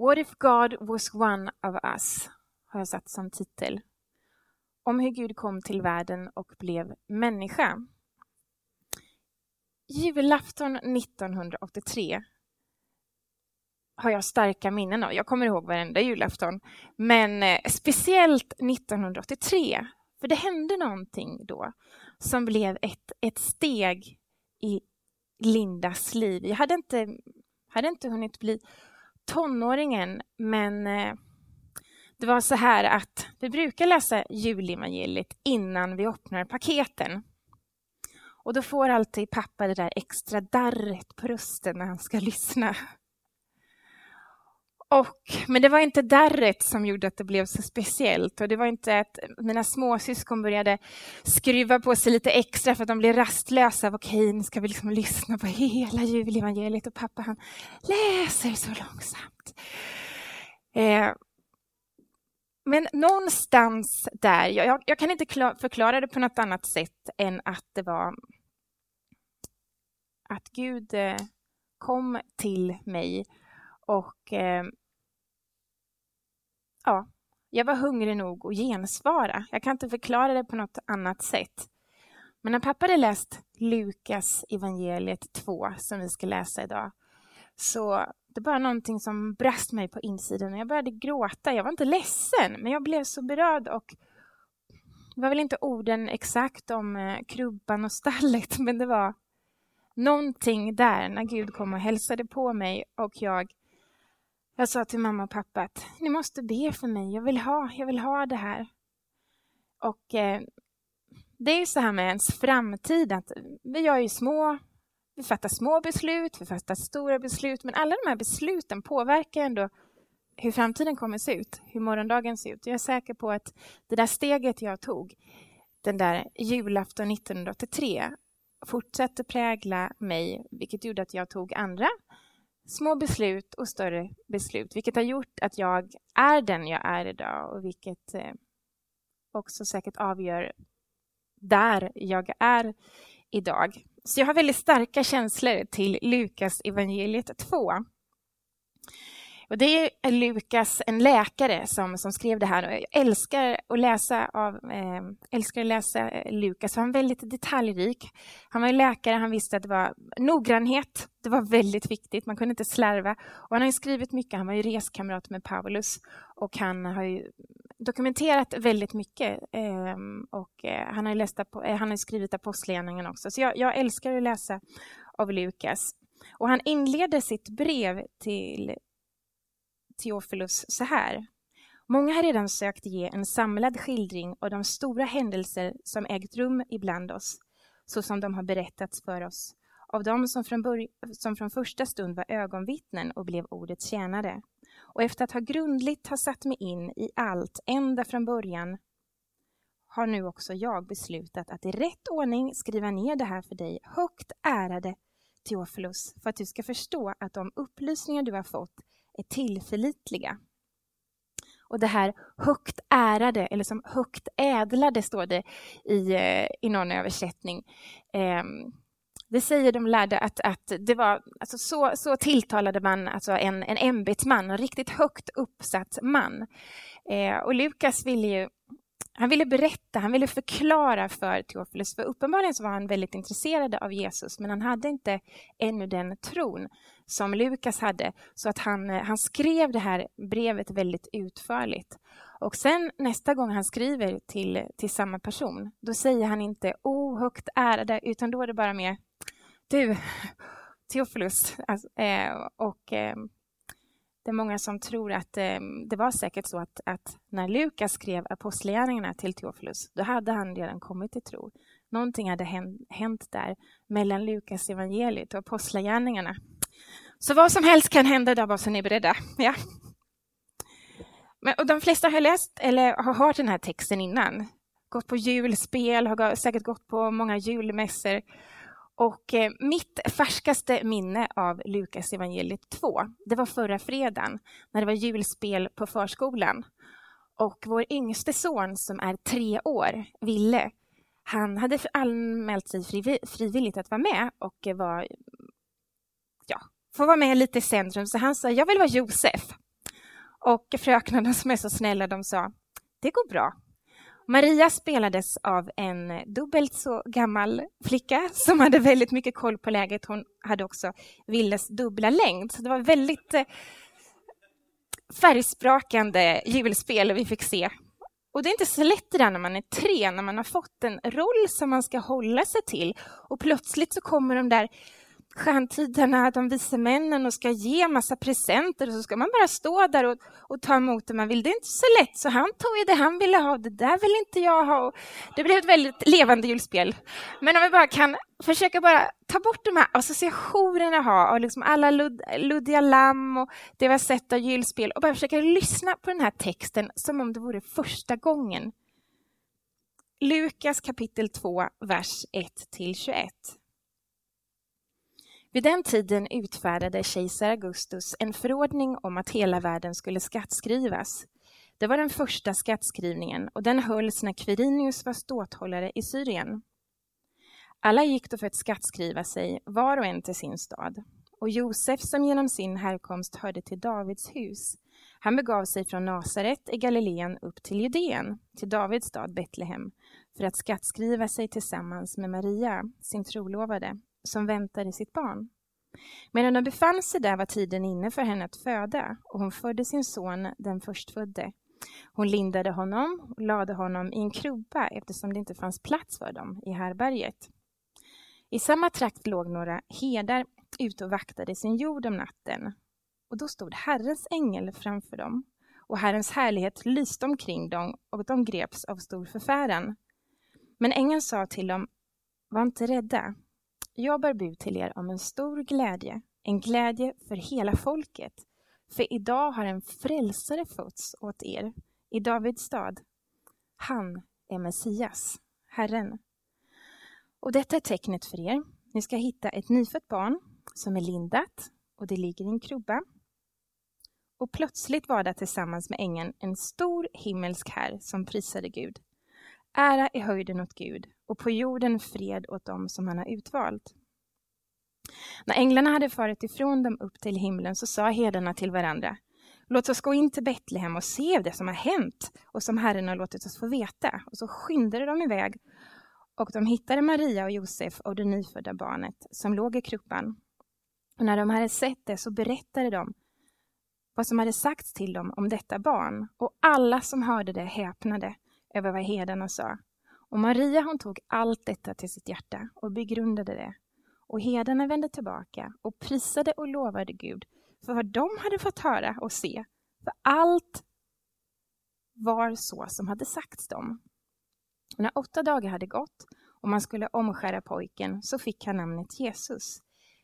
What if God was one of us? har jag satt som titel. Om hur Gud kom till världen och blev människa. Julafton 1983 har jag starka minnen av. Jag kommer ihåg varenda julafton. Men eh, speciellt 1983, för det hände någonting då som blev ett, ett steg i Lindas liv. Jag hade inte, hade inte hunnit bli tonåringen, men eh, det var så här att vi brukar läsa julevangeliet innan vi öppnar paketen. Och då får alltid pappa det där extra darret på rösten när han ska lyssna. Och, men det var inte darret som gjorde att det blev så speciellt och det var inte att mina småsyskon började skruva på sig lite extra för att de blev rastlösa. Okej, nu ska vi liksom lyssna på hela julevangeliet och pappa han läser så långsamt. Eh, men någonstans där, jag, jag kan inte förklara det på något annat sätt än att det var att Gud eh, kom till mig och eh, ja, jag var hungrig nog att gensvara. Jag kan inte förklara det på något annat sätt. Men när pappa hade läst Lukas evangeliet 2, som vi ska läsa idag, så det var någonting som brast mig på insidan och jag började gråta. Jag var inte ledsen, men jag blev så berörd och det var väl inte orden exakt om eh, krubban och stallet, men det var någonting där när Gud kom och hälsade på mig och jag jag sa till mamma och pappa att ni måste be för mig. Jag vill ha, jag vill ha det här. Och eh, det är så här med ens framtid att vi gör ju små, vi fattar små beslut, vi fattar stora beslut, men alla de här besluten påverkar ändå hur framtiden kommer att se ut, hur morgondagen ser ut. Jag är säker på att det där steget jag tog, den där julafton 1983, fortsatte prägla mig, vilket gjorde att jag tog andra små beslut och större beslut, vilket har gjort att jag är den jag är idag och vilket eh, också säkert avgör där jag är idag. Så jag har väldigt starka känslor till Lukas evangeliet 2. Och det är Lukas, en läkare, som, som skrev det här. Och jag älskar att läsa, av, eh, älskar att läsa eh, Lukas, han är väldigt detaljrik. Han var läkare, han visste att det var noggrannhet. Det var väldigt viktigt, man kunde inte slarva. Och han har skrivit mycket, han var ju reskamrat med Paulus och han har dokumenterat väldigt mycket. Eh, och eh, han, har läst, eh, han har skrivit Apostlagärningarna också. Så jag, jag älskar att läsa av Lukas. Och han inleder sitt brev till Theophilus så här. Många har redan sökt ge en samlad skildring av de stora händelser som ägt rum ibland oss, så som de har berättats för oss, av dem som från, som från första stund var ögonvittnen och blev ordets tjänare. Och efter att ha grundligt ha satt mig in i allt ända från början har nu också jag beslutat att i rätt ordning skriva ner det här för dig, högt ärade Theophilus, för att du ska förstå att de upplysningar du har fått är tillförlitliga. Och det här högt ärade, eller som högt ädlade, står det i, eh, i någon översättning. Ehm, det säger de lärde att, att det var, alltså så, så tilltalade man alltså en, en ämbetsman, en riktigt högt uppsatt man. Eh, och Lukas ville ju han ville berätta, han ville förklara för Teofilus, för uppenbarligen så var han väldigt intresserad av Jesus, men han hade inte ännu den tron som Lukas hade, så att han, eh, han skrev det här brevet väldigt utförligt. Och sen nästa gång han skriver till, till samma person, då säger han inte o högt ärade, utan då är det bara mer du, Teofilus. Alltså, eh, och eh, det är många som tror att eh, det var säkert så att, att när Lukas skrev Apostlagärningarna till Teofilus, då hade han redan kommit till tro. Någonting hade hänt, hänt där mellan Lukas evangeliet och Apostlagärningarna. Så vad som helst kan hända där bara så ni är beredda. Ja. Men, och de flesta har läst eller har hört den här texten innan. Gått på julspel, har säkert gått på många julmässor. Och eh, mitt färskaste minne av Lukas evangeliet 2, det var förra fredagen när det var julspel på förskolan. Och vår yngste son som är tre år, Ville, han hade anmält sig frivilligt att vara med och var, får få vara med lite i centrum. Så han sa, jag vill vara Josef. Och fröknarna som är så snälla, de sa det går bra. Maria spelades av en dubbelt så gammal flicka som hade väldigt mycket koll på läget. Hon hade också Willes dubbla längd, så det var väldigt eh, färgsprakande julspel vi fick se. Och det är inte så lätt det där när man är tre, när man har fått en roll som man ska hålla sig till och plötsligt så kommer de där stjärntiderna, de vise männen och ska ge massa presenter och så ska man bara stå där och, och ta emot det man vill. Det är inte så lätt, så han tog ju det han ville ha, det där vill inte jag ha. det blev ett väldigt levande julspel. Men om vi bara kan försöka bara ta bort de här associationerna ha och av liksom alla lud, luddiga lamm och det vi har sett av julspel och bara försöka lyssna på den här texten som om det vore första gången. Lukas kapitel 2, vers 1 till 21. Vid den tiden utfärdade kejsar Augustus en förordning om att hela världen skulle skattskrivas. Det var den första skattskrivningen och den hölls när Quirinius var ståthållare i Syrien. Alla gick då för att skattskriva sig, var och en till sin stad. Och Josef, som genom sin härkomst hörde till Davids hus, han begav sig från Nasaret i Galileen upp till Judeen, till Davids stad Betlehem, för att skattskriva sig tillsammans med Maria, sin trolovade, som väntade sitt barn. Medan de befann sig där var tiden inne för henne att föda och hon födde sin son, den förstfödde. Hon lindade honom och lade honom i en krubba eftersom det inte fanns plats för dem i härberget. I samma trakt låg några herdar ute och vaktade sin jord om natten. Och då stod Herrens ängel framför dem och Herrens härlighet lyste omkring dem och de greps av stor förfäran. Men ängeln sa till dem, var inte rädda, jag bär bud till er om en stor glädje, en glädje för hela folket. För idag har en frälsare fötts åt er i Davids stad. Han är Messias, Herren. Och detta är tecknet för er. Ni ska hitta ett nyfött barn som är lindat och det ligger i en krubba. Och plötsligt var det tillsammans med ängeln en stor himmelsk här som prisade Gud. Ära i höjden åt Gud och på jorden fred åt dem som han har utvalt. När änglarna hade farit ifrån dem upp till himlen så sa herdarna till varandra Låt oss gå in till Betlehem och se det som har hänt och som Herren har låtit oss få veta. Och så skyndade de iväg och de hittade Maria och Josef och det nyfödda barnet som låg i krubban. Och när de hade sett det så berättade de vad som hade sagts till dem om detta barn och alla som hörde det häpnade över vad herdarna sa. Och Maria hon tog allt detta till sitt hjärta och begrundade det. Och herdarna vände tillbaka och prisade och lovade Gud för vad de hade fått höra och se. För allt var så som hade sagts dem. Och när åtta dagar hade gått och man skulle omskära pojken så fick han namnet Jesus,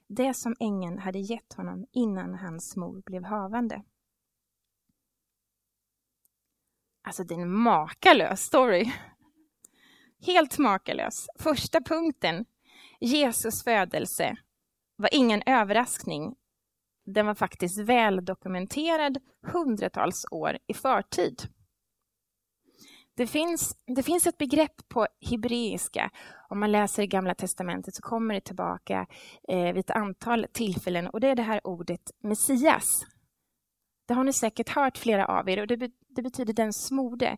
det som ängeln hade gett honom innan hans mor blev havande. Alltså det är en makalös story. Helt makalös. Första punkten, Jesus födelse, var ingen överraskning. Den var faktiskt väl dokumenterad hundratals år i förtid. Det finns, det finns ett begrepp på hebreiska. Om man läser i Gamla testamentet så kommer det tillbaka eh, vid ett antal tillfällen och det är det här ordet Messias. Det har ni säkert hört flera av er och det, be, det betyder den smorde.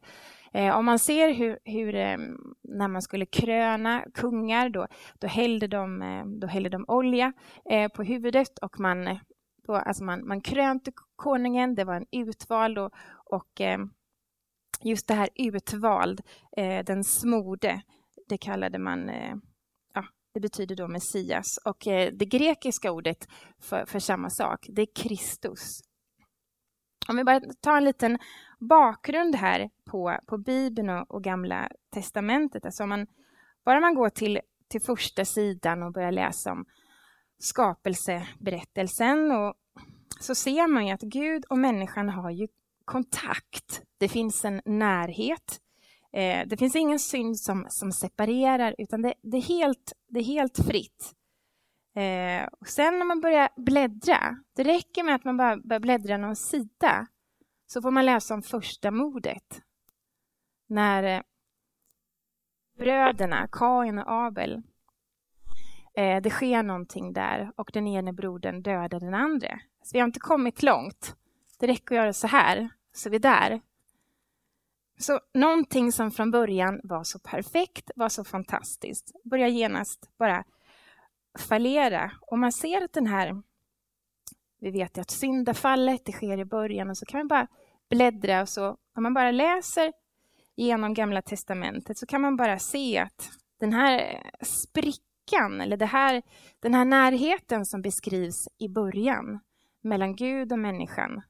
Eh, om man ser hur, hur eh, när man skulle kröna kungar då, då, hällde, de, eh, då hällde de olja eh, på huvudet och man, då, alltså man, man krönte konungen, det var en utvald och, och eh, just det här utvald, eh, den smorde, det kallade man eh, ja, det betyder då Messias. Och eh, det grekiska ordet för, för samma sak, det är Kristus. Om vi bara tar en liten bakgrund här på, på Bibeln och, och Gamla Testamentet. Alltså man, bara man går till, till första sidan och börjar läsa om skapelseberättelsen och så ser man ju att Gud och människan har ju kontakt. Det finns en närhet. Eh, det finns ingen synd som, som separerar utan det, det, är, helt, det är helt fritt. Eh, och sen när man börjar bläddra, det räcker med att man bara börjar bläddra någon sida så får man läsa om första mordet. När eh, bröderna Kain och Abel, eh, det sker någonting där och den ene brodern dödar den andra. Så vi har inte kommit långt. Det räcker att göra så här, så är vi där. Så någonting som från början var så perfekt, var så fantastiskt, börjar genast bara fallera. Och man ser att den här... Vi vet ju att syndafallet det sker i början och så kan man bara bläddra och så om man bara läser genom Gamla testamentet så kan man bara se att den här eh, sprickan eller det här, den här närheten som beskrivs i början mellan Gud och människan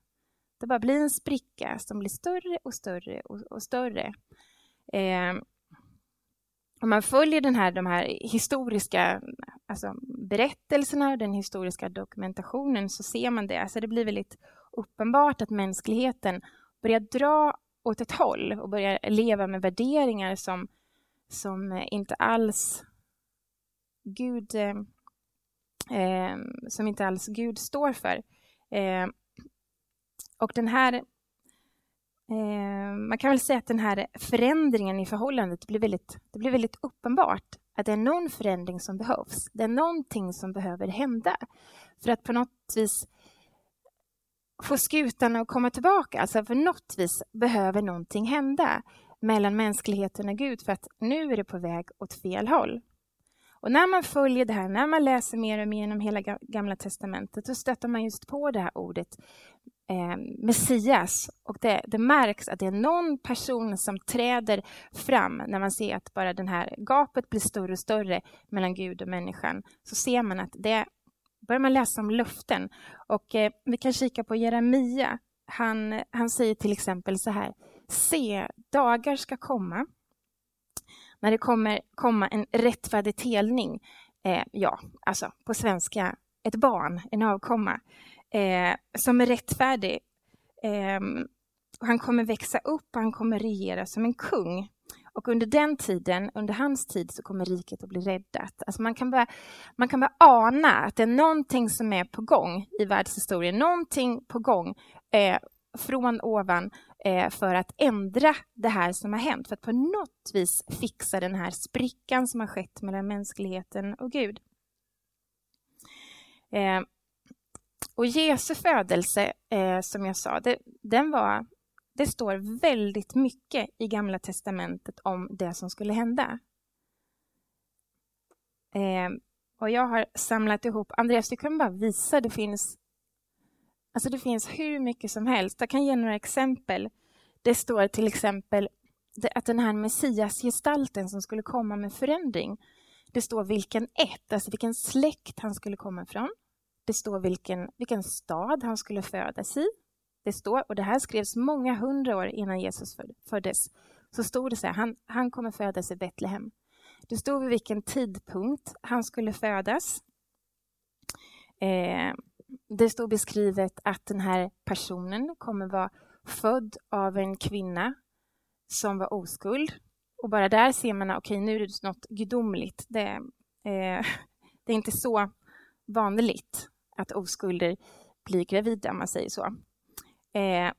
det bara blir en spricka som blir större och större och, och större. Eh, om man följer den här, de här historiska alltså berättelserna och den historiska dokumentationen så ser man det. Alltså det blir väldigt uppenbart att mänskligheten börjar dra åt ett håll och börjar leva med värderingar som, som inte alls Gud eh, eh som inte alls Gud står för. Eh, och den här eh, man kan väl säga att den här förändringen i förhållandet blir väldigt, det blir väldigt uppenbart att det är någon förändring som behövs. Det är någonting som behöver hända för att på något vis få skutan att komma tillbaka. Alltså för något vis behöver någonting hända mellan mänskligheten och Gud för att nu är det på väg åt fel håll. Och när man följer det här, när man läser mer och mer genom hela Gamla testamentet, så stöter man just på det här ordet eh, Messias. Och det, det, märks att det är någon person som träder fram när man ser att bara det här gapet blir större och större mellan Gud och människan. Så ser man att det börjar man läsa om löften. Och eh, vi kan kika på Jeremia. Han, han säger till exempel så här. Se, dagar ska komma när det kommer komma en rättfärdig telning. Eh, ja, alltså på svenska, ett barn, en avkomma eh, som är rättfärdig. Eh, han kommer växa upp och han kommer regera som en kung. Och under den tiden, under hans tid, så kommer riket att bli räddat. Alltså man, kan bara, man kan börja ana att det är någonting som är på gång i världshistorien. Någonting på gång eh, från ovan eh, för att ändra det här som har hänt. För att på något vis fixa den här sprickan som har skett mellan mänskligheten och Gud. Eh, och Jesu födelse, eh, som jag sa, det, den var, det står väldigt mycket i Gamla testamentet om det som skulle hända. Eh, och jag har samlat ihop, Andreas du kan bara visa, det finns, alltså det finns hur mycket som helst. Jag kan ge några exempel. Det står till exempel att den här Messiasgestalten som skulle komma med förändring, det står vilken ett, alltså vilken släkt han skulle komma från. Det står vilken, vilken stad han skulle födas i. Det står, och det här skrevs många hundra år innan Jesus föddes, så stod det så här, han, han kommer födas i Betlehem. Det stod vid vilken tidpunkt han skulle födas. Eh, det stod beskrivet att den här personen kommer vara född av en kvinna som var oskuld. Och bara där ser man att okay, nu är det något gudomligt. Det, eh, det är inte så vanligt att oskulder blir gravida, om man säger så. Eh,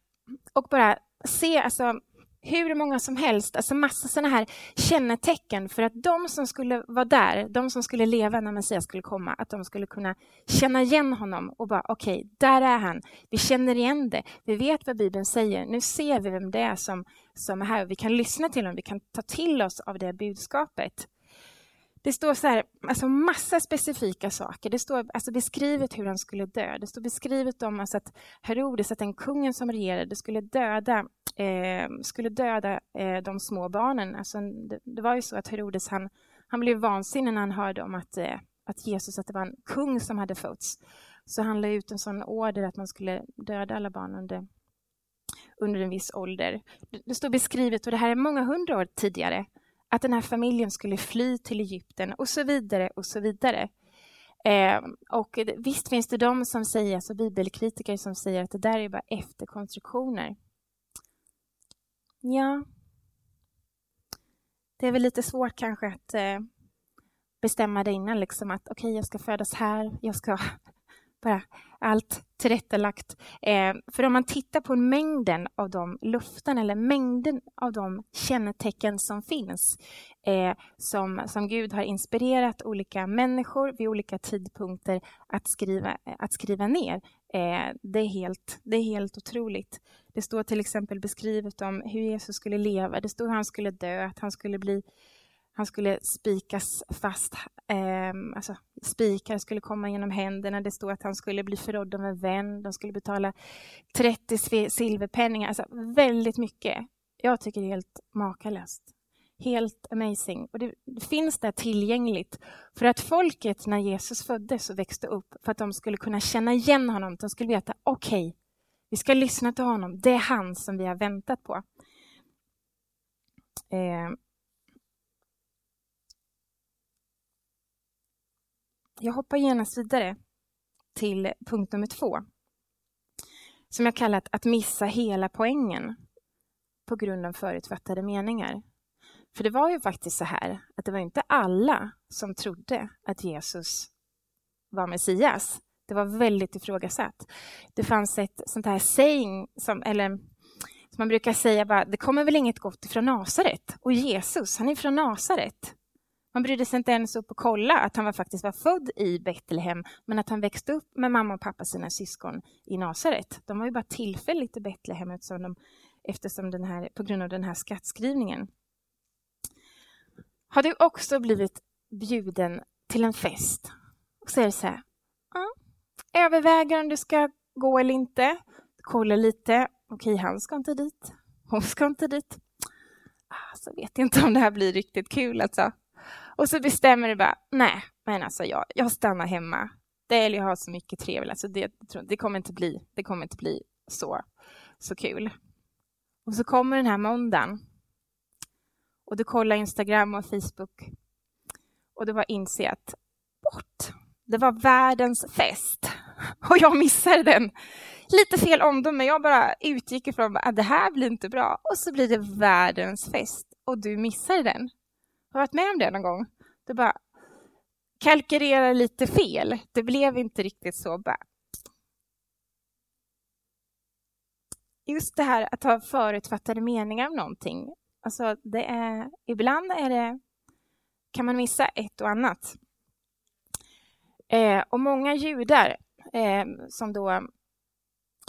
och bara se alltså, hur många som helst, alltså massa sådana här kännetecken för att de som skulle vara där, de som skulle leva när Messias skulle komma, att de skulle kunna känna igen honom och bara okej, okay, där är han. Vi känner igen det. Vi vet vad Bibeln säger. Nu ser vi vem det är som, som är här. och Vi kan lyssna till honom. Vi kan ta till oss av det budskapet. Det står så här, alltså massa specifika saker. Det står alltså beskrivet hur han skulle dö. Det står beskrivet om alltså att Herodes, att den kungen som regerade, skulle döda, eh, skulle döda eh, de små barnen. Alltså, det, det, var ju så att Herodes han, han blev vansinnig när han hörde om att, eh, att Jesus, att det var en kung som hade fötts. Så han lade ut en sån order att man skulle döda alla barn under, under en viss ålder. Det, det står beskrivet, och det här är många hundra år tidigare, att den här familjen skulle fly till Egypten och så vidare och så vidare. Eh, och visst finns det de som säger, alltså bibelkritiker som säger att det där är bara efterkonstruktioner. Ja, det är väl lite svårt kanske att eh, bestämma det innan, liksom att okej, okay, jag ska födas här, jag ska bara allt tillrättalagt. Eh, för om man tittar på mängden av de luften eller mängden av de kännetecken som finns eh, som, som Gud har inspirerat olika människor vid olika tidpunkter att skriva, att skriva ner. Eh, det, är helt, det är helt otroligt. Det står till exempel beskrivet om hur Jesus skulle leva. Det står hur han skulle dö, att han skulle bli han skulle spikas fast, eh, alltså spikar skulle komma genom händerna. Det stod att han skulle bli förrådd av en vän. De skulle betala 30 silverpenningar. Alltså väldigt mycket. Jag tycker det är helt makalöst. Helt amazing. Och det, finns där tillgängligt för att folket när Jesus föddes och växte upp, för att de skulle kunna känna igen honom. De skulle veta, okej, okay, vi ska lyssna till honom. Det är han som vi har väntat på. Eh, Jag hoppar genast vidare till punkt nummer två. Som jag kallat att missa hela poängen på grund av förutfattade meningar. För det var ju faktiskt så här att det var inte alla som trodde att Jesus var Messias. Det var väldigt ifrågasatt. Det fanns ett sånt här saying, som, eller som man brukar säga, bara, det kommer väl inget gott ifrån Nasaret. Och Jesus, han är från Nasaret. Man brydde sig inte ens upp och kolla att han var faktiskt var född i Betlehem, men att han växte upp med mamma och pappa, sina syskon, i Nasaret. De var ju bara tillfälligt i Betlehem eftersom, de, eftersom den här, på grund av den här skattskrivningen. Har du också blivit bjuden till en fest? Och så är det så här, ja, överväger om du ska gå eller inte. Kolla lite, okej, han ska inte dit, hon ska inte dit. Ah, så vet jag inte om det här blir riktigt kul alltså. Och så bestämmer du bara, nej, men alltså jag, jag stannar hemma. Det jag har så mycket trevligt. Alltså det, det, kommer inte bli, det kommer inte bli så, så kul. Och så kommer den här måndagen. Och du kollar Instagram och Facebook. Och du bara inser att bort. Det var världens fest. Och jag missade den. Lite fel omdöme. Jag bara utgick ifrån att ah, det här blir inte bra. Och så blir det världens fest. Och du missade den. Har du varit med om det någon gång? Du bara kalkylerar lite fel. Det blev inte riktigt så. Bara. Just det här att ha förutfattade meningar om någonting. Alltså det är, ibland är det, kan man missa ett och annat. Eh, och många judar eh, som då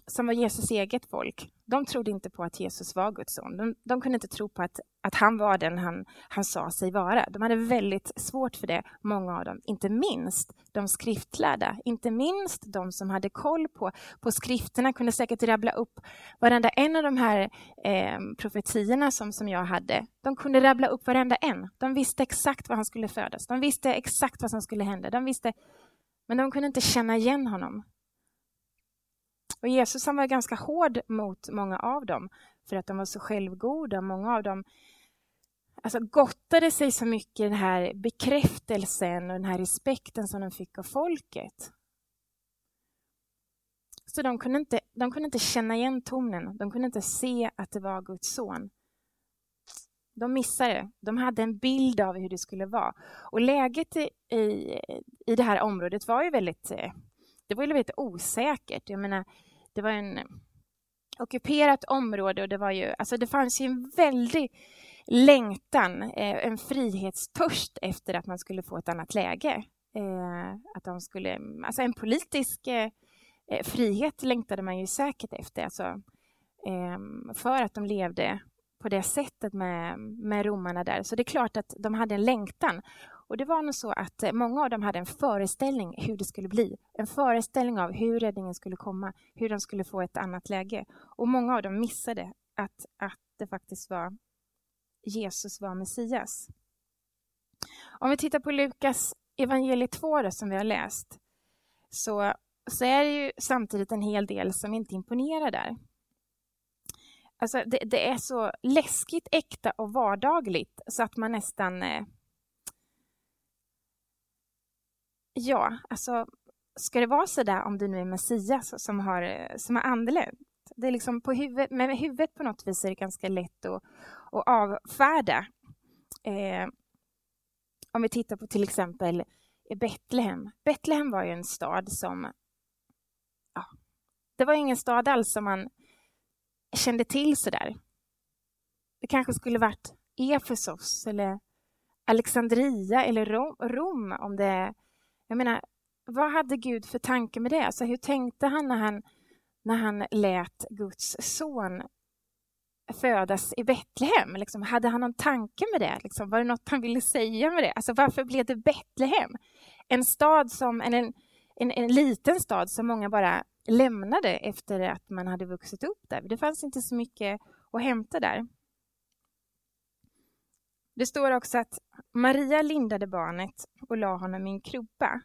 som var Jesus eget folk, de trodde inte på att Jesus var Guds son. De, de, kunde inte tro på att, att han var den han, han sa sig vara. De hade väldigt svårt för det, många av dem. Inte minst de skriftlärda, inte minst de som hade koll på, på skrifterna, kunde säkert rabbla upp varenda en av de här eh, profetierna som, som jag hade. De kunde rabbla upp varenda en. De visste exakt var han skulle födas. De visste exakt vad som skulle hända. De visste, men de kunde inte känna igen honom. Och Jesus han var ganska hård mot många av dem för att de var så självgoda. Många av dem alltså, gottade sig så mycket i den här bekräftelsen och den här respekten som de fick av folket. Så de kunde, inte, de kunde inte känna igen tonen. De kunde inte se att det var Guds son. De missade det. De hade en bild av hur det skulle vara. Och läget i, i, i det här området var ju väldigt, eh, det var ju väldigt osäkert. Jag menar, det var en ockuperat område och det var ju, alltså det fanns ju en väldig längtan, eh, en frihetstörst efter att man skulle få ett annat läge. Eh, att de skulle, alltså en politisk eh, eh frihet längtade man ju säkert efter, alltså, ehm, för att de levde på det sättet med, med romarna där. Så det är klart att de hade en längtan. Och det var nog så att eh, många av dem hade en föreställning hur det skulle bli. En föreställning av hur räddningen skulle komma, hur de skulle få ett annat läge. Och många av dem missade att, att det faktiskt var Jesus var Messias. Om vi tittar på Lukas evangeliet 2 som vi har läst så, så är det ju samtidigt en hel del som inte imponerar där. Alltså det, det är så läskigt äkta och vardagligt så att man nästan eh, Ja, alltså ska det vara så där om du nu är Messias som har, som har andelett? Det är liksom på huvudet, med huvudet på något vis är det ganska lätt att, att avfärda. Eh, om vi tittar på till exempel Betlehem. Betlehem var ju en stad som... Ja, det var ingen stad alls som man kände till så där. Det kanske skulle varit Efesos eller Alexandria eller Rom, Rom om det jag menar, vad hade Gud för tanke med det? Alltså, hur tänkte han när han, när han lät Guds son födas i Betlehem? Liksom, hade han någon tanke med det? Liksom, var det något han ville säga med det? Alltså, varför blev det Betlehem? En stad som, en, en, en, en liten stad som många bara lämnade efter att man hade vuxit upp där. Det fanns inte så mycket att hämta där. Det står också att Maria lindade barnet och la honom i en krubba.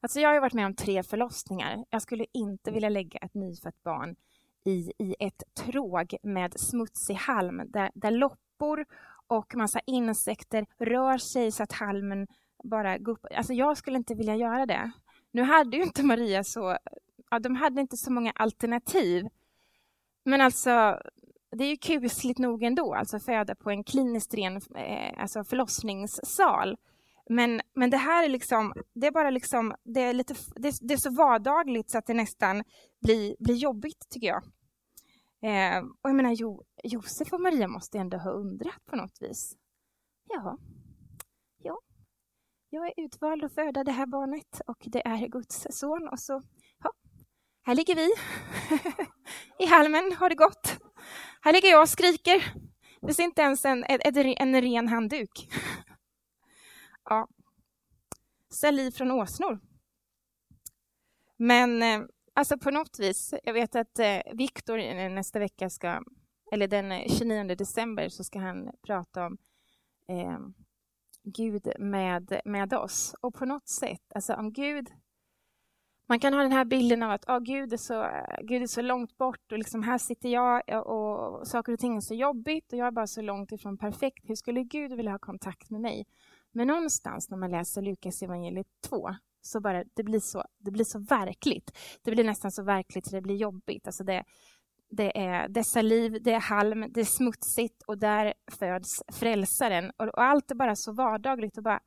Alltså jag har varit med om tre förlossningar. Jag skulle inte vilja lägga ett nyfött barn i, i ett tråg med smutsig halm där, där loppor och massa insekter rör sig så att halmen bara går upp. Alltså jag skulle inte vilja göra det. Nu hade ju inte Maria så... Ja, de hade inte så många alternativ. Men alltså, det är ju kusligt nog ändå, alltså föda på en kliniskt ren eh, alltså förlossningssal. Men, men det här är liksom, det är bara liksom, det är, lite, det, det är så vardagligt så att det nästan blir, blir jobbigt tycker jag. Eh, och jag menar, jo, Josef och Maria måste ändå ha undrat på något vis. Ja, ja, jag är utvald att föda det här barnet och det är Guds son och så, ja, här ligger vi i halmen, har det gott. Här ligger jag och skriker. Det finns inte ens en, en, en ren handduk. ja. Saliv från åsnor. Men eh, alltså på något vis, jag vet att eh, Viktor nästa vecka ska, eller den eh, 29 december så ska han prata om eh, Gud med, med oss. Och på något sätt, alltså om Gud man kan ha den här bilden av att oh, Gud, är så, Gud är så långt bort och liksom här sitter jag och saker och ting är så jobbigt och jag är bara så långt ifrån perfekt. Hur skulle Gud vilja ha kontakt med mig? Men någonstans när man läser Lukas evangeliet 2 så bara, det blir så, det blir så verkligt. Det blir nästan så verkligt så det blir jobbigt. Alltså det, det är dessa liv, det är halm, det är smutsigt och där föds frälsaren. Och, och allt är bara så vardagligt och bara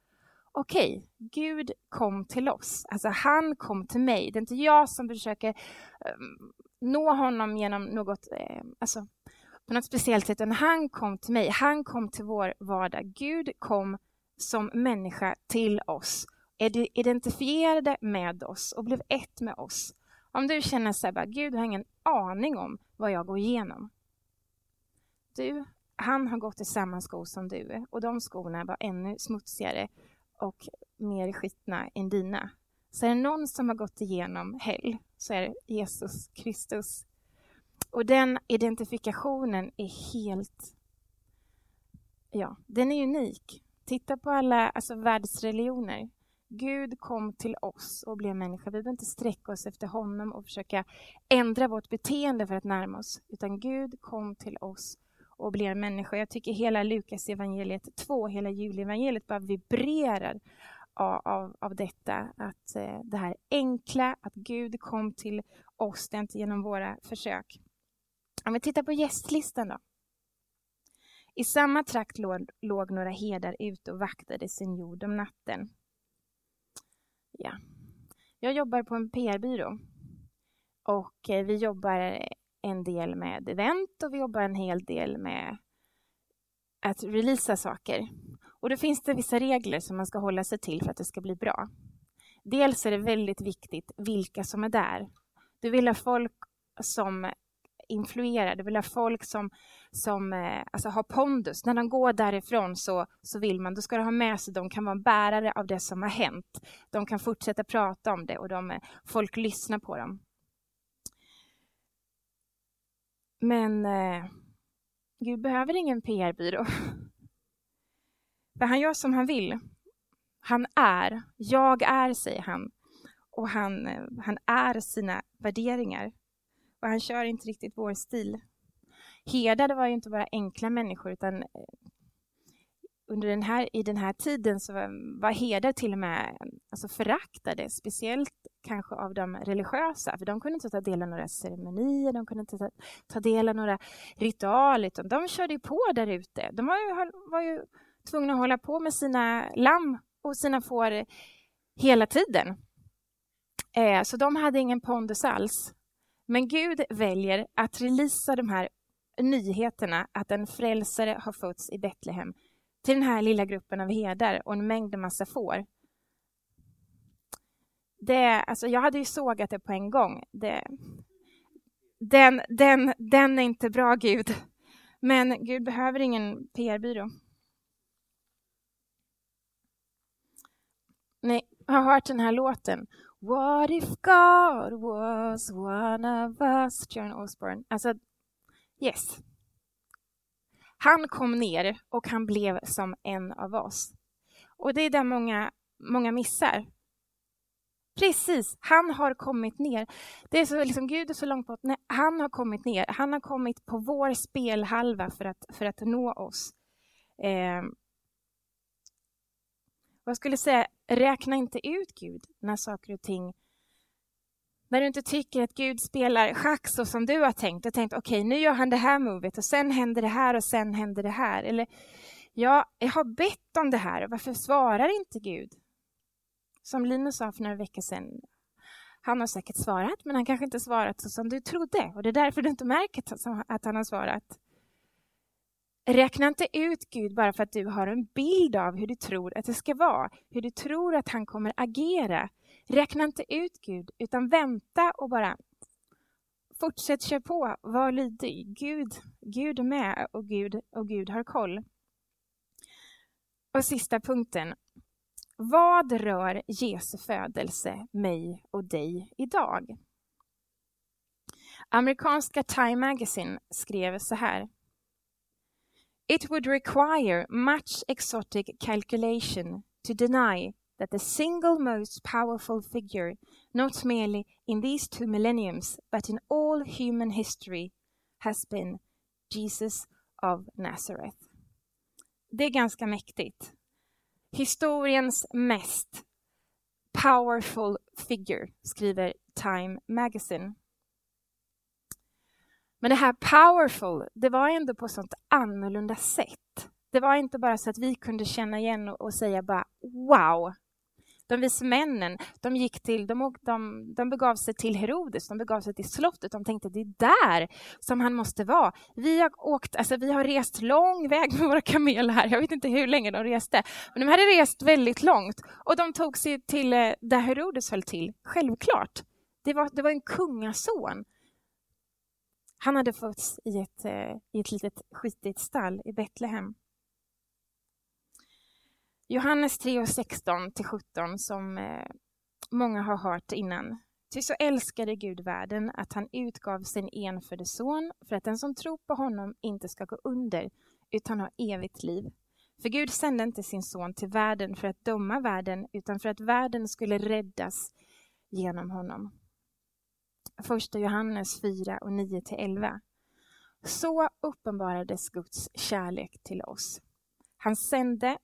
okej, okay, Gud kom till oss. Alltså han kom till mig. Det är inte jag som försöker um, nå honom genom något, eh, alltså, på något speciellt sätt, utan han kom till mig. Han kom till vår vardag. Gud kom som människa till oss, identifierade med oss och blev ett med oss. Om du känner så här, Gud har ingen aning om vad jag går igenom. Du, han har gått i samma skor som du och de skorna var ännu smutsigare och mer skitna än dina. Så är det någon som har gått igenom hell så är det Jesus Kristus. Och den identifikationen är helt... Ja, den är unik. Titta på alla alltså, världsreligioner. Gud kom till oss och blev människa. Vi behöver inte sträcka oss efter honom och försöka ändra vårt beteende för att närma oss, utan Gud kom till oss och blir människa. Jag tycker hela Lukas evangeliet 2, hela julevangeliet bara vibrerar av, av, av detta. Att eh, det här enkla, att Gud kom till oss, det är inte genom våra försök. Om vi tittar på gästlistan då. I samma trakt låg, låg några herdar ute och vaktade sin jord om natten. Ja. Jag jobbar på en PR-byrå och eh, vi jobbar en del med event och vi jobbar en hel del med att releasa saker. Och då finns det vissa regler som man ska hålla sig till för att det ska bli bra. Dels är det väldigt viktigt vilka som är där. Du vill ha folk som influerar, du vill ha folk som, som eh, alltså har pondus. När de går därifrån så, så vill man, då ska de ha med sig, de kan vara bärare av det som har hänt. De kan fortsätta prata om det och de, eh, folk lyssnar på dem. Men eh, Gud behöver ingen PR-byrå. För han gör som han vill. Han är, jag är, säger han. Och han, eh, han är sina värderingar. Och han kör inte riktigt vår stil. Herdar var ju inte bara enkla människor utan eh, under den här, i den här tiden så var herdar till och med alltså föraktade, speciellt kanske av de religiösa, för de kunde inte ta del av några ceremonier, de kunde inte ta, ta del av några ritualer, utan de körde på där ute. De var ju, var ju tvungna att hålla på med sina lamm och sina får hela tiden. Eh, så de hade ingen pondus alls. Men Gud väljer att releasa de här nyheterna att en frälsare har fötts i Betlehem till den här lilla gruppen av herdar och en mängd massa får. det, alltså jag hade ju sågat det på en gång. Det, den, den, den är inte bra, Gud. Men Gud behöver ingen PR-byrå. Ni har hört den här låten. What if God was one of us? John Osborne. Alltså, yes. Han kom ner och han blev som en av oss. Och det är det många, många missar. Precis, han har kommit ner. Det är så, liksom, Gud är så långt bort. Nej, han har kommit ner. Han har kommit på vår spelhalva för att, för att nå oss. Eh, jag skulle säga, räkna inte ut Gud när saker och ting när du inte tycker att Gud spelar schack så som du har tänkt. och tänkt, okej, okay, nu gör han det här movet och sen händer det här och sen händer det här. Eller, ja, jag har bett om det här och varför svarar inte Gud? Som Linus sa för några veckor sedan. Han har säkert svarat, men han kanske inte svarat så som du trodde. Och det är därför du inte märker att han har svarat. Räkna inte ut Gud bara för att du har en bild av hur du tror att det ska vara, hur du tror att han kommer agera. Räkna inte ut Gud, utan vänta och bara fortsätt köra på, var lydig. Gud, Gud är med och Gud, och Gud har koll. Och sista punkten. Vad rör Jesu födelse mig och dig idag? Amerikanska Time Magazine skrev så här. It would require much exotic calculation to deny that the single most powerful figure, not merely in these two millenniums, but in all human history, has been Jesus of Nazareth. Det är ganska mäktigt. Historiens mest powerful figure, skriver Time Magazine. Men det här powerful, det var ändå på sånt annorlunda sätt. Det var inte bara så att vi kunde känna igen och, och säga bara wow. De vise männen, de gick till, de, de, de begav sig till Herodes, de begav sig till slottet. De tänkte det är där som han måste vara. Vi har, åkt, alltså, vi har rest lång väg med våra kameler här. Jag vet inte hur länge de reste, men de hade rest väldigt långt och de tog sig till eh, där Herodes höll till. Självklart. Det var, det var en kungason. Han hade fötts i ett, eh, i ett litet skitigt stall i Betlehem. Johannes 3 och 16 till 17 som eh, många har hört innan. Ty så älskade Gud världen att han utgav sin enfödde son för att den som tror på honom inte ska gå under utan ha evigt liv. För Gud sände inte sin son till världen för att döma världen utan för att världen skulle räddas genom honom. Första Johannes 4 och 9 till 11. Så uppenbarades Guds kärlek till oss. Han sände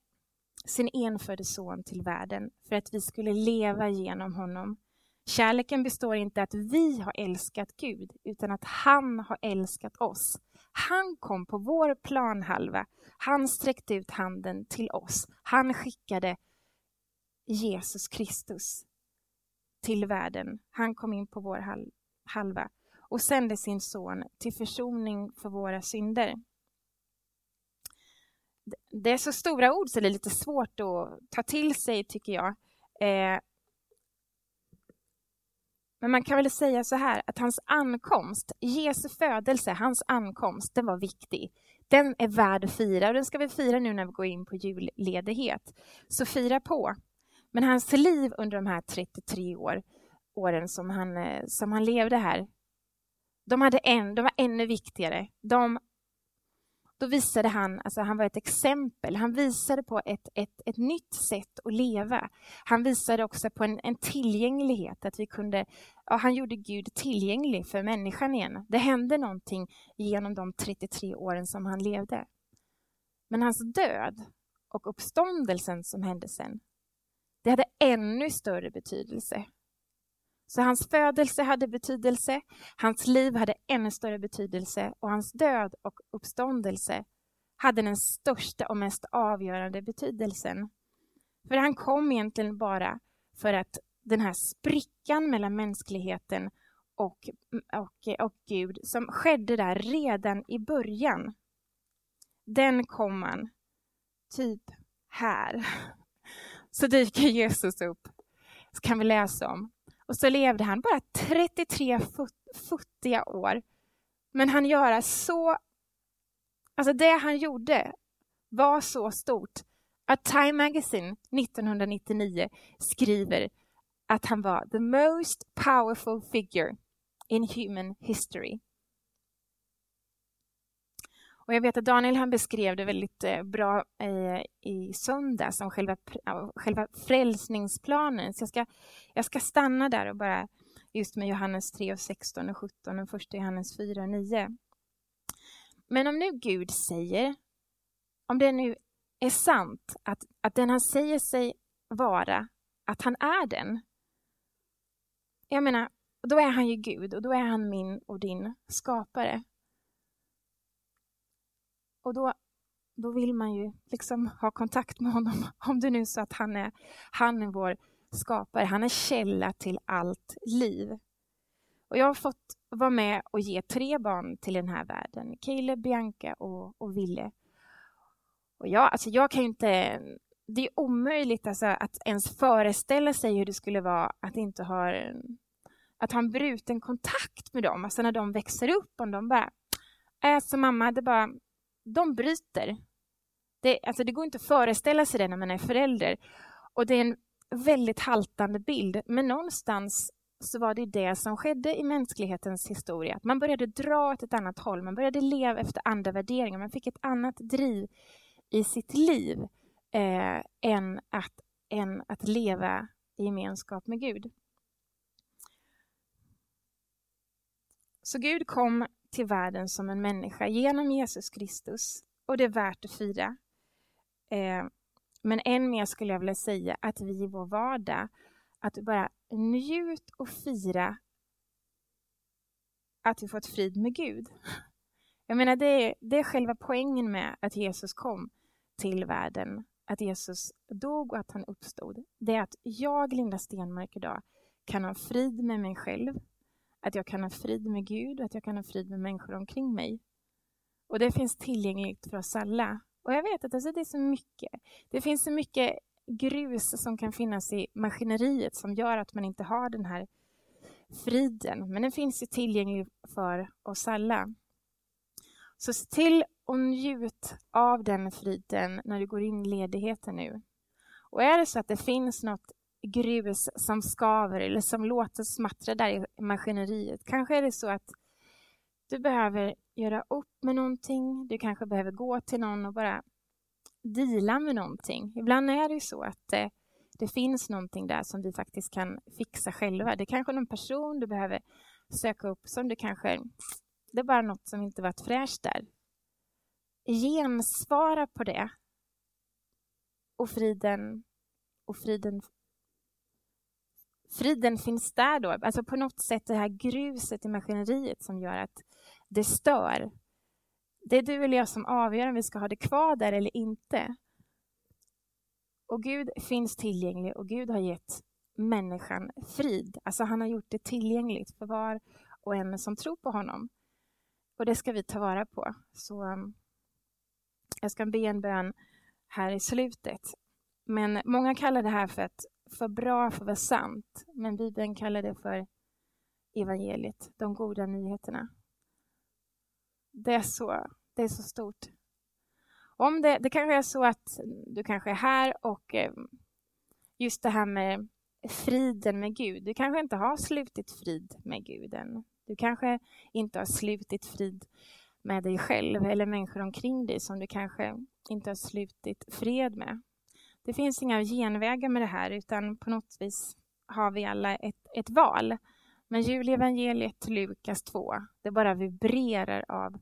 sin enfödde son till världen för att vi skulle leva genom honom. Kärleken består inte att vi har älskat Gud, utan att han har älskat oss. Han kom på vår planhalva. Han sträckte ut handen till oss. Han skickade Jesus Kristus till världen. Han kom in på vår halva och sände sin son till försoning för våra synder det är så stora ord så det är lite svårt att ta till sig, tycker jag. Eh, men man kan väl säga så här att hans ankomst, Jesu födelse, hans ankomst, den var viktig. Den är värd att fira och den ska vi fira nu när vi går in på julledighet. Så fira på. Men hans liv under de här 33 år, åren som han, eh, som han levde här, de, hade en, de var ännu viktigare. De då visade han, alltså han var ett exempel, han visade på ett, ett, ett nytt sätt att leva. Han visade också på en, en tillgänglighet, att vi kunde, ja, han gjorde Gud tillgänglig för människan igen. Det hände någonting genom de 33 åren som han levde. Men hans död och uppståndelsen som hände sen, det hade ännu större betydelse. Så hans födelse hade betydelse, hans liv hade ännu större betydelse och hans död och uppståndelse hade den största och mest avgörande betydelsen. För han kom egentligen bara för att den här sprickan mellan mänskligheten och, och, och Gud som skedde där redan i början, den kom man typ här. Så dyker Jesus upp så kan vi läsa om. Och så levde han bara 33 futtiga år. Men han göra så... Alltså det han gjorde var så stort att Time Magazine 1999 skriver att han var the most powerful figure in human history. Och jag vet att Daniel han beskrev det väldigt eh, bra i, i söndags som själva, själva frälsningsplanen. Så jag ska, jag ska stanna där och bara just med Johannes 3 och 16 och 17 och första Johannes 4 och 9. Men om nu Gud säger, om det nu är sant att, att den han säger sig vara, att han är den. Jag menar, då är han ju Gud och då är han min och din skapare. Och då, då vill man ju liksom ha kontakt med honom, om det nu är så att han är, han är vår skapare. Han är källa till allt liv. Och jag har fått vara med och ge tre barn till den här världen. Caleb, Bianca och, och Ville. Och jag, alltså jag kan inte... Det är omöjligt alltså att ens föreställa sig hur det skulle vara att inte ha att ha en bruten kontakt med dem. Alltså när de växer upp, och de bara... Alltså mamma, det bara de bryter. Det, alltså det går inte att föreställa sig det när man är förälder. Och det är en väldigt haltande bild, men någonstans så var det det som skedde i mänsklighetens historia. Att man började dra åt ett annat håll, man började leva efter andra värderingar, man fick ett annat driv i sitt liv eh, än, att, än att leva i gemenskap med Gud. Så Gud kom till världen som en människa genom Jesus Kristus och det är värt att fira. Eh, men än mer skulle jag vilja säga att vi i vår vardag, att bara njut och fira att vi fått frid med Gud. Jag menar, det är, det är själva poängen med att Jesus kom till världen, att Jesus dog och att han uppstod. Det är att jag, Linda Stenmark, idag kan ha frid med mig själv, att jag kan ha frid med Gud och att jag kan ha frid med människor omkring mig. Och det finns tillgängligt för oss alla. Och jag vet att alltså, det är så mycket. Det finns så mycket grus som kan finnas i maskineriet som gör att man inte har den här friden. Men den finns ju tillgänglig för oss alla. Så se till och njut av den friden när du går in i ledigheten nu. Och är det så att det finns något grus som skaver eller som låter smattra där i maskineriet. Kanske är det så att du behöver göra upp med någonting. Du kanske behöver gå till någon och bara dela med någonting. Ibland är det ju så att det, det finns någonting där som vi faktiskt kan fixa själva. Det är kanske någon person du behöver söka upp som du kanske... Det är bara något som inte varit fräscht där. Gensvara på det. Och friden, och friden friden finns där då. Alltså på något sätt det här gruset i maskineriet som gör att det stör. Det är du eller jag som avgör om vi ska ha det kvar där eller inte. Och Gud finns tillgänglig och Gud har gett människan frid. Alltså han har gjort det tillgängligt för var och en som tror på honom. Och det ska vi ta vara på. Så um, jag ska be en bön här i slutet. Men många kallar det här för att för bra för att vara sant, men Bibeln kallar det för evangeliet, de goda nyheterna. Det är så, det är så stort. Om det, det kanske är så att du kanske är här och eh, just det här med friden med Gud. Du kanske inte har slutit frid med Gud än. Du kanske inte har slutit frid med dig själv eller människor omkring dig som du kanske inte har slutit fred med. Det finns inga genvägar med det här utan på något vis har vi alla ett, ett val. Men julevangeliet Lukas 2, det bara vibrerar av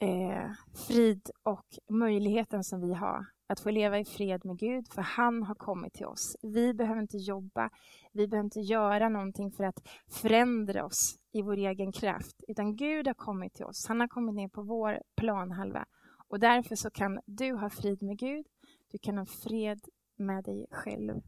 eh, frid och möjligheten som vi har att få leva i fred med Gud, för han har kommit till oss. Vi behöver inte jobba, vi behöver inte göra någonting för att förändra oss i vår egen kraft, utan Gud har kommit till oss. Han har kommit ner på vår planhalva och därför så kan du ha frid med Gud du kan ha fred med dig själv.